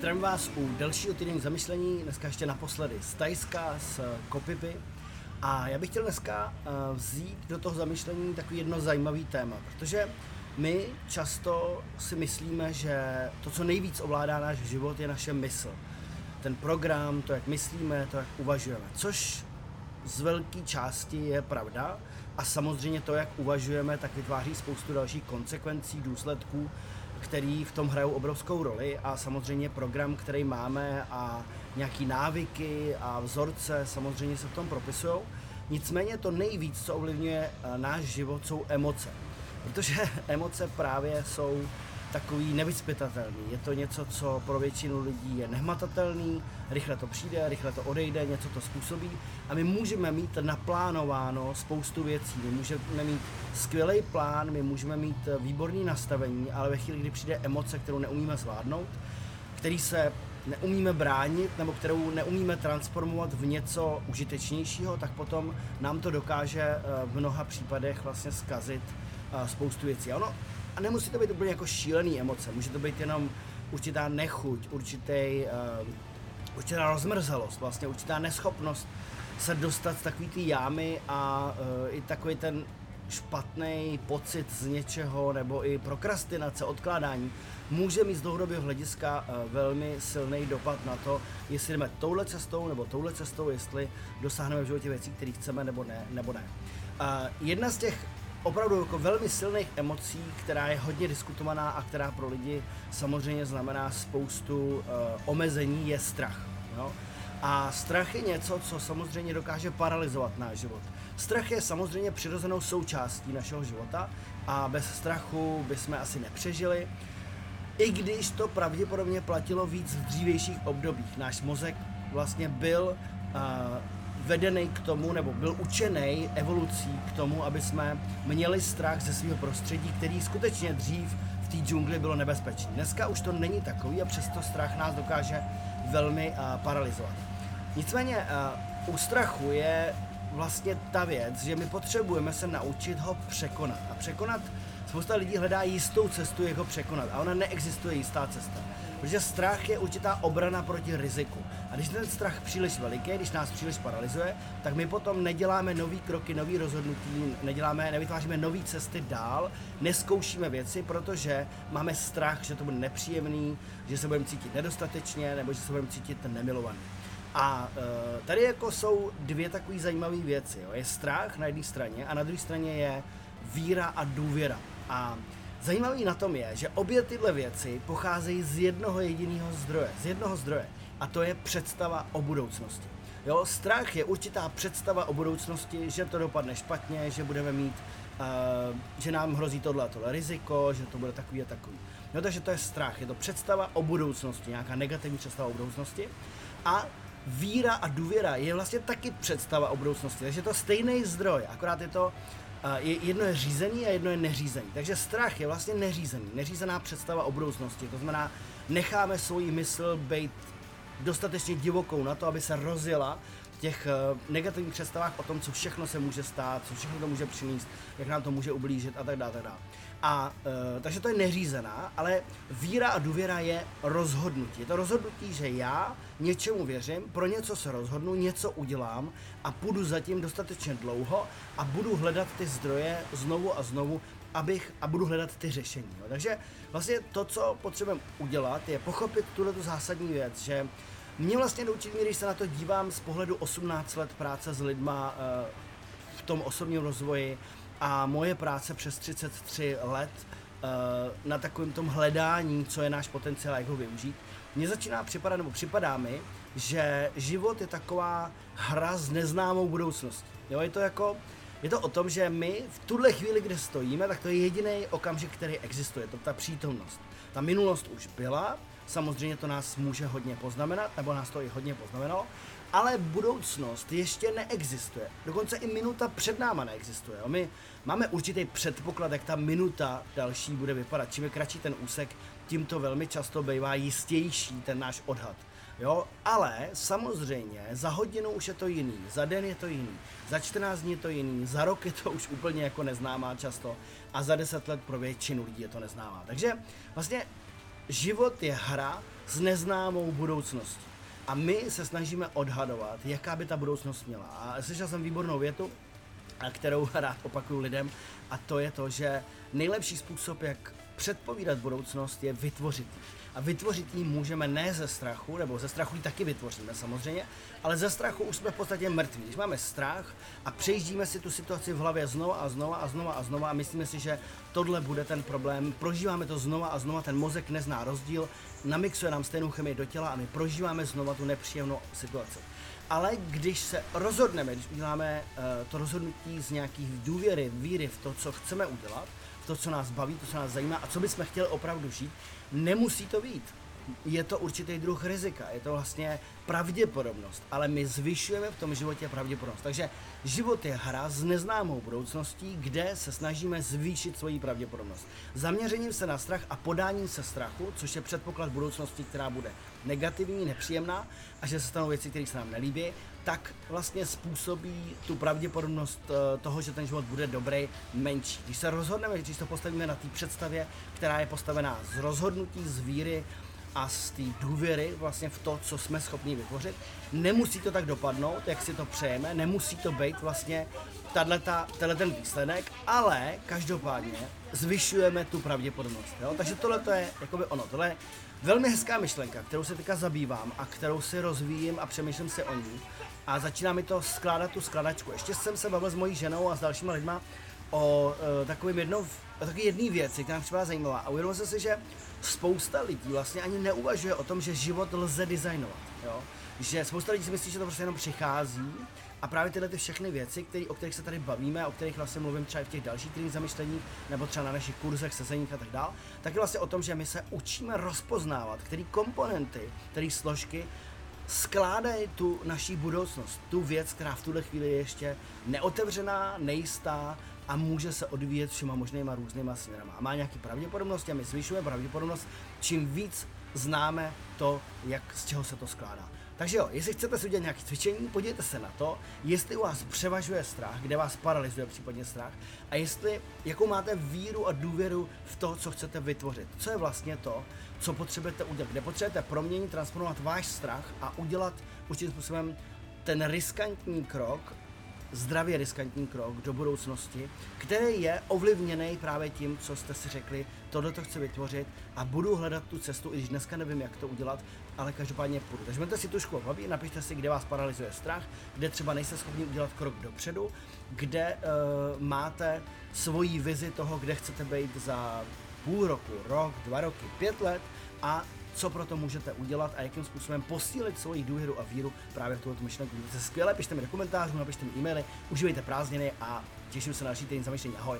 Zdravím vás u dalšího týdenní zamyšlení, dneska ještě naposledy z Tajska, z Kopipy. A já bych chtěl dneska eh, vzít do toho zamyšlení takový jedno zajímavý téma, protože my často si myslíme, že to, co nejvíc ovládá náš život, je naše mysl. Ten program, to, jak myslíme, to, jak uvažujeme. Což z velké části je pravda a samozřejmě to, jak uvažujeme, tak vytváří spoustu dalších konsekvencí, důsledků, který v tom hrajou obrovskou roli a samozřejmě program, který máme a nějaký návyky a vzorce samozřejmě se v tom propisují. Nicméně to nejvíc, co ovlivňuje eh, náš život, jsou emoce. Protože emoce právě jsou takový nevyspytatelný. Je to něco, co pro většinu lidí je nehmatatelný, rychle to přijde, rychle to odejde, něco to způsobí a my můžeme mít naplánováno spoustu věcí. My můžeme mít skvělý plán, my můžeme mít výborný nastavení, ale ve chvíli, kdy přijde emoce, kterou neumíme zvládnout, který se neumíme bránit nebo kterou neumíme transformovat v něco užitečnějšího, tak potom nám to dokáže eh, v mnoha případech vlastně zkazit eh, spoustu věcí. Ono a nemusí to být úplně jako šílený emoce, může to být jenom určitá nechuť, určitý, uh, určitá rozmrzelost, vlastně určitá neschopnost se dostat z takový ty jámy a uh, i takový ten špatný pocit z něčeho nebo i prokrastinace, odkládání může mít z dlouhodobého hlediska uh, velmi silný dopad na to, jestli jdeme touhle cestou nebo touhle cestou, jestli dosáhneme v životě věcí, které chceme nebo ne. Nebo ne. Uh, jedna z těch opravdu jako velmi silných emocí, která je hodně diskutovaná a která pro lidi samozřejmě znamená spoustu uh, omezení, je strach. Jo? A strach je něco, co samozřejmě dokáže paralizovat náš život. Strach je samozřejmě přirozenou součástí našeho života a bez strachu bychom asi nepřežili. I když to pravděpodobně platilo víc v dřívějších obdobích. Náš mozek vlastně byl uh, vedený k tomu, nebo byl učený evolucí k tomu, aby jsme měli strach ze svého prostředí, který skutečně dřív v té džungli bylo nebezpečný. Dneska už to není takový a přesto strach nás dokáže velmi uh, paralizovat. Nicméně uh, u strachu je vlastně ta věc, že my potřebujeme se naučit ho překonat. A překonat, spousta lidí hledá jistou cestu, jak ho překonat. A ona neexistuje jistá cesta. Protože strach je určitá obrana proti riziku. A když ten strach příliš veliký, když nás příliš paralizuje, tak my potom neděláme nový kroky, nový rozhodnutí, neděláme, nevytváříme nové cesty dál, neskoušíme věci, protože máme strach, že to bude nepříjemný, že se budeme cítit nedostatečně nebo že se budeme cítit nemilovaný. A uh, tady jako jsou dvě takové zajímavé věci. Jo. Je strach na jedné straně a na druhé straně je víra a důvěra. A Zajímavý na tom je, že obě tyhle věci pocházejí z jednoho jediného zdroje, z jednoho zdroje, a to je představa o budoucnosti. Jo, strach je určitá představa o budoucnosti, že to dopadne špatně, že budeme mít, uh, že nám hrozí tohle a tohle riziko, že to bude takový a takový. No, takže to je strach, je to představa o budoucnosti, nějaká negativní představa o budoucnosti. A víra a důvěra je vlastně taky představa o budoucnosti, takže je to stejný zdroj, akorát je to je, jedno je řízený a jedno je neřízený. Takže strach je vlastně neřízený, neřízená představa o budoucnosti. To znamená, necháme svoji mysl být dostatečně divokou na to, aby se rozjela těch uh, negativních představách o tom, co všechno se může stát, co všechno to může přinést, jak nám to může ublížit a tak dále. Tak dále. A uh, takže to je neřízená, ale víra a důvěra je rozhodnutí. Je to rozhodnutí, že já něčemu věřím, pro něco se rozhodnu, něco udělám a půjdu zatím dostatečně dlouho a budu hledat ty zdroje znovu a znovu, abych a budu hledat ty řešení. Jo. Takže vlastně to, co potřebujeme udělat, je pochopit tuhle zásadní věc, že mě vlastně do určitý když se na to dívám z pohledu 18 let práce s lidma uh, v tom osobním rozvoji, a moje práce přes 33 let uh, na takovém tom hledání, co je náš potenciál, jak ho využít, mně začíná připadat, nebo připadá mi, že život je taková hra s neznámou budoucností. Jo, je to jako, je to o tom, že my v tuhle chvíli, kde stojíme, tak to je jediný okamžik, který existuje, to ta přítomnost. Ta minulost už byla, samozřejmě to nás může hodně poznamenat, nebo nás to i hodně poznamenalo, ale budoucnost ještě neexistuje. Dokonce i minuta před náma neexistuje. My máme určitý předpoklad, jak ta minuta další bude vypadat. Čím je kratší ten úsek, tím to velmi často bývá jistější ten náš odhad. Jo, ale samozřejmě za hodinu už je to jiný, za den je to jiný, za 14 dní je to jiný, za rok je to už úplně jako neznámá často a za 10 let pro většinu lidí je to neznámá. Takže vlastně život je hra s neznámou budoucností. A my se snažíme odhadovat, jaká by ta budoucnost měla. A slyšel jsem výbornou větu, kterou rád opakuju lidem, a to je to, že nejlepší způsob, jak předpovídat budoucnost, je vytvořit a vytvořit ji můžeme ne ze strachu, nebo ze strachu ji taky vytvoříme samozřejmě, ale ze strachu už jsme v podstatě mrtví. Když máme strach a přejíždíme si tu situaci v hlavě znova a znova a znova a znova a myslíme si, že tohle bude ten problém, prožíváme to znova a znova, ten mozek nezná rozdíl, namixuje nám stejnou chemii do těla a my prožíváme znova tu nepříjemnou situaci. Ale když se rozhodneme, když uděláme uh, to rozhodnutí z nějakých důvěry, víry v to, co chceme udělat, to, co nás baví, to, co nás zajímá a co bychom chtěli opravdu žít, nemusí to být. Je to určitý druh rizika, je to vlastně pravděpodobnost, ale my zvyšujeme v tom životě pravděpodobnost. Takže život je hra s neznámou budoucností, kde se snažíme zvýšit svoji pravděpodobnost. Zaměřením se na strach a podáním se strachu, což je předpoklad budoucnosti, která bude negativní, nepříjemná a že se stanou věci, které se nám nelíbí, tak vlastně způsobí tu pravděpodobnost eh, toho, že ten život bude dobrý, menší. Když se rozhodneme, když to postavíme na té představě, která je postavená z rozhodnutí, z víry, a z té důvěry vlastně v to, co jsme schopni vytvořit. Nemusí to tak dopadnout, jak si to přejeme, nemusí to být vlastně tenhle ten výsledek, ale každopádně zvyšujeme tu pravděpodobnost. Jo? Takže tohle to je jakoby ono, tohle je velmi hezká myšlenka, kterou se teďka zabývám a kterou si rozvíjím a přemýšlím si o ní. A začíná mi to skládat tu skladačku. Ještě jsem se bavil s mojí ženou a s dalšíma lidma o uh, takovým jednou, o takové jedné věci, která mě připadá zajímavá. A uvědomil jsem si, že spousta lidí vlastně ani neuvažuje o tom, že život lze designovat. Jo? Že spousta lidí si myslí, že to prostě jenom přichází a právě tyhle ty všechny věci, který, o kterých se tady bavíme, o kterých vlastně mluvím třeba v těch dalších týdných zamyšlení, nebo třeba na našich kurzech, sezeních a tak dál, tak je vlastně o tom, že my se učíme rozpoznávat, který komponenty, které složky skládají tu naší budoucnost, tu věc, která v tuhle chvíli je ještě neotevřená, nejistá a může se odvíjet všema možnýma různýma směrama. A má nějaký pravděpodobnost a my zvyšujeme pravděpodobnost, čím víc známe to, jak, z čeho se to skládá. Takže jo, jestli chcete si udělat nějaké cvičení, podívejte se na to, jestli u vás převažuje strach, kde vás paralizuje případně strach, a jestli, jakou máte víru a důvěru v to, co chcete vytvořit. Co je vlastně to, co potřebujete udělat, kde potřebujete proměnit, transformovat váš strach a udělat určitým způsobem ten riskantní krok zdravě riskantní krok do budoucnosti, který je ovlivněný právě tím, co jste si řekli, tohle to chci vytvořit a budu hledat tu cestu, i když dneska nevím, jak to udělat, ale každopádně půjdu. Takže máte si tu školu hlavě, napište si, kde vás paralyzuje strach, kde třeba nejste schopni udělat krok dopředu, kde uh, máte svoji vizi toho, kde chcete být za půl roku, rok, dva roky, pět let a co pro to můžete udělat a jakým způsobem posílit svoji důvěru a víru právě v tuto myšlenku. Mějte se skvěle, pište mi do komentářů, napište mi e-maily, užívejte prázdniny a těším se na další týden zamýšlení. Ahoj!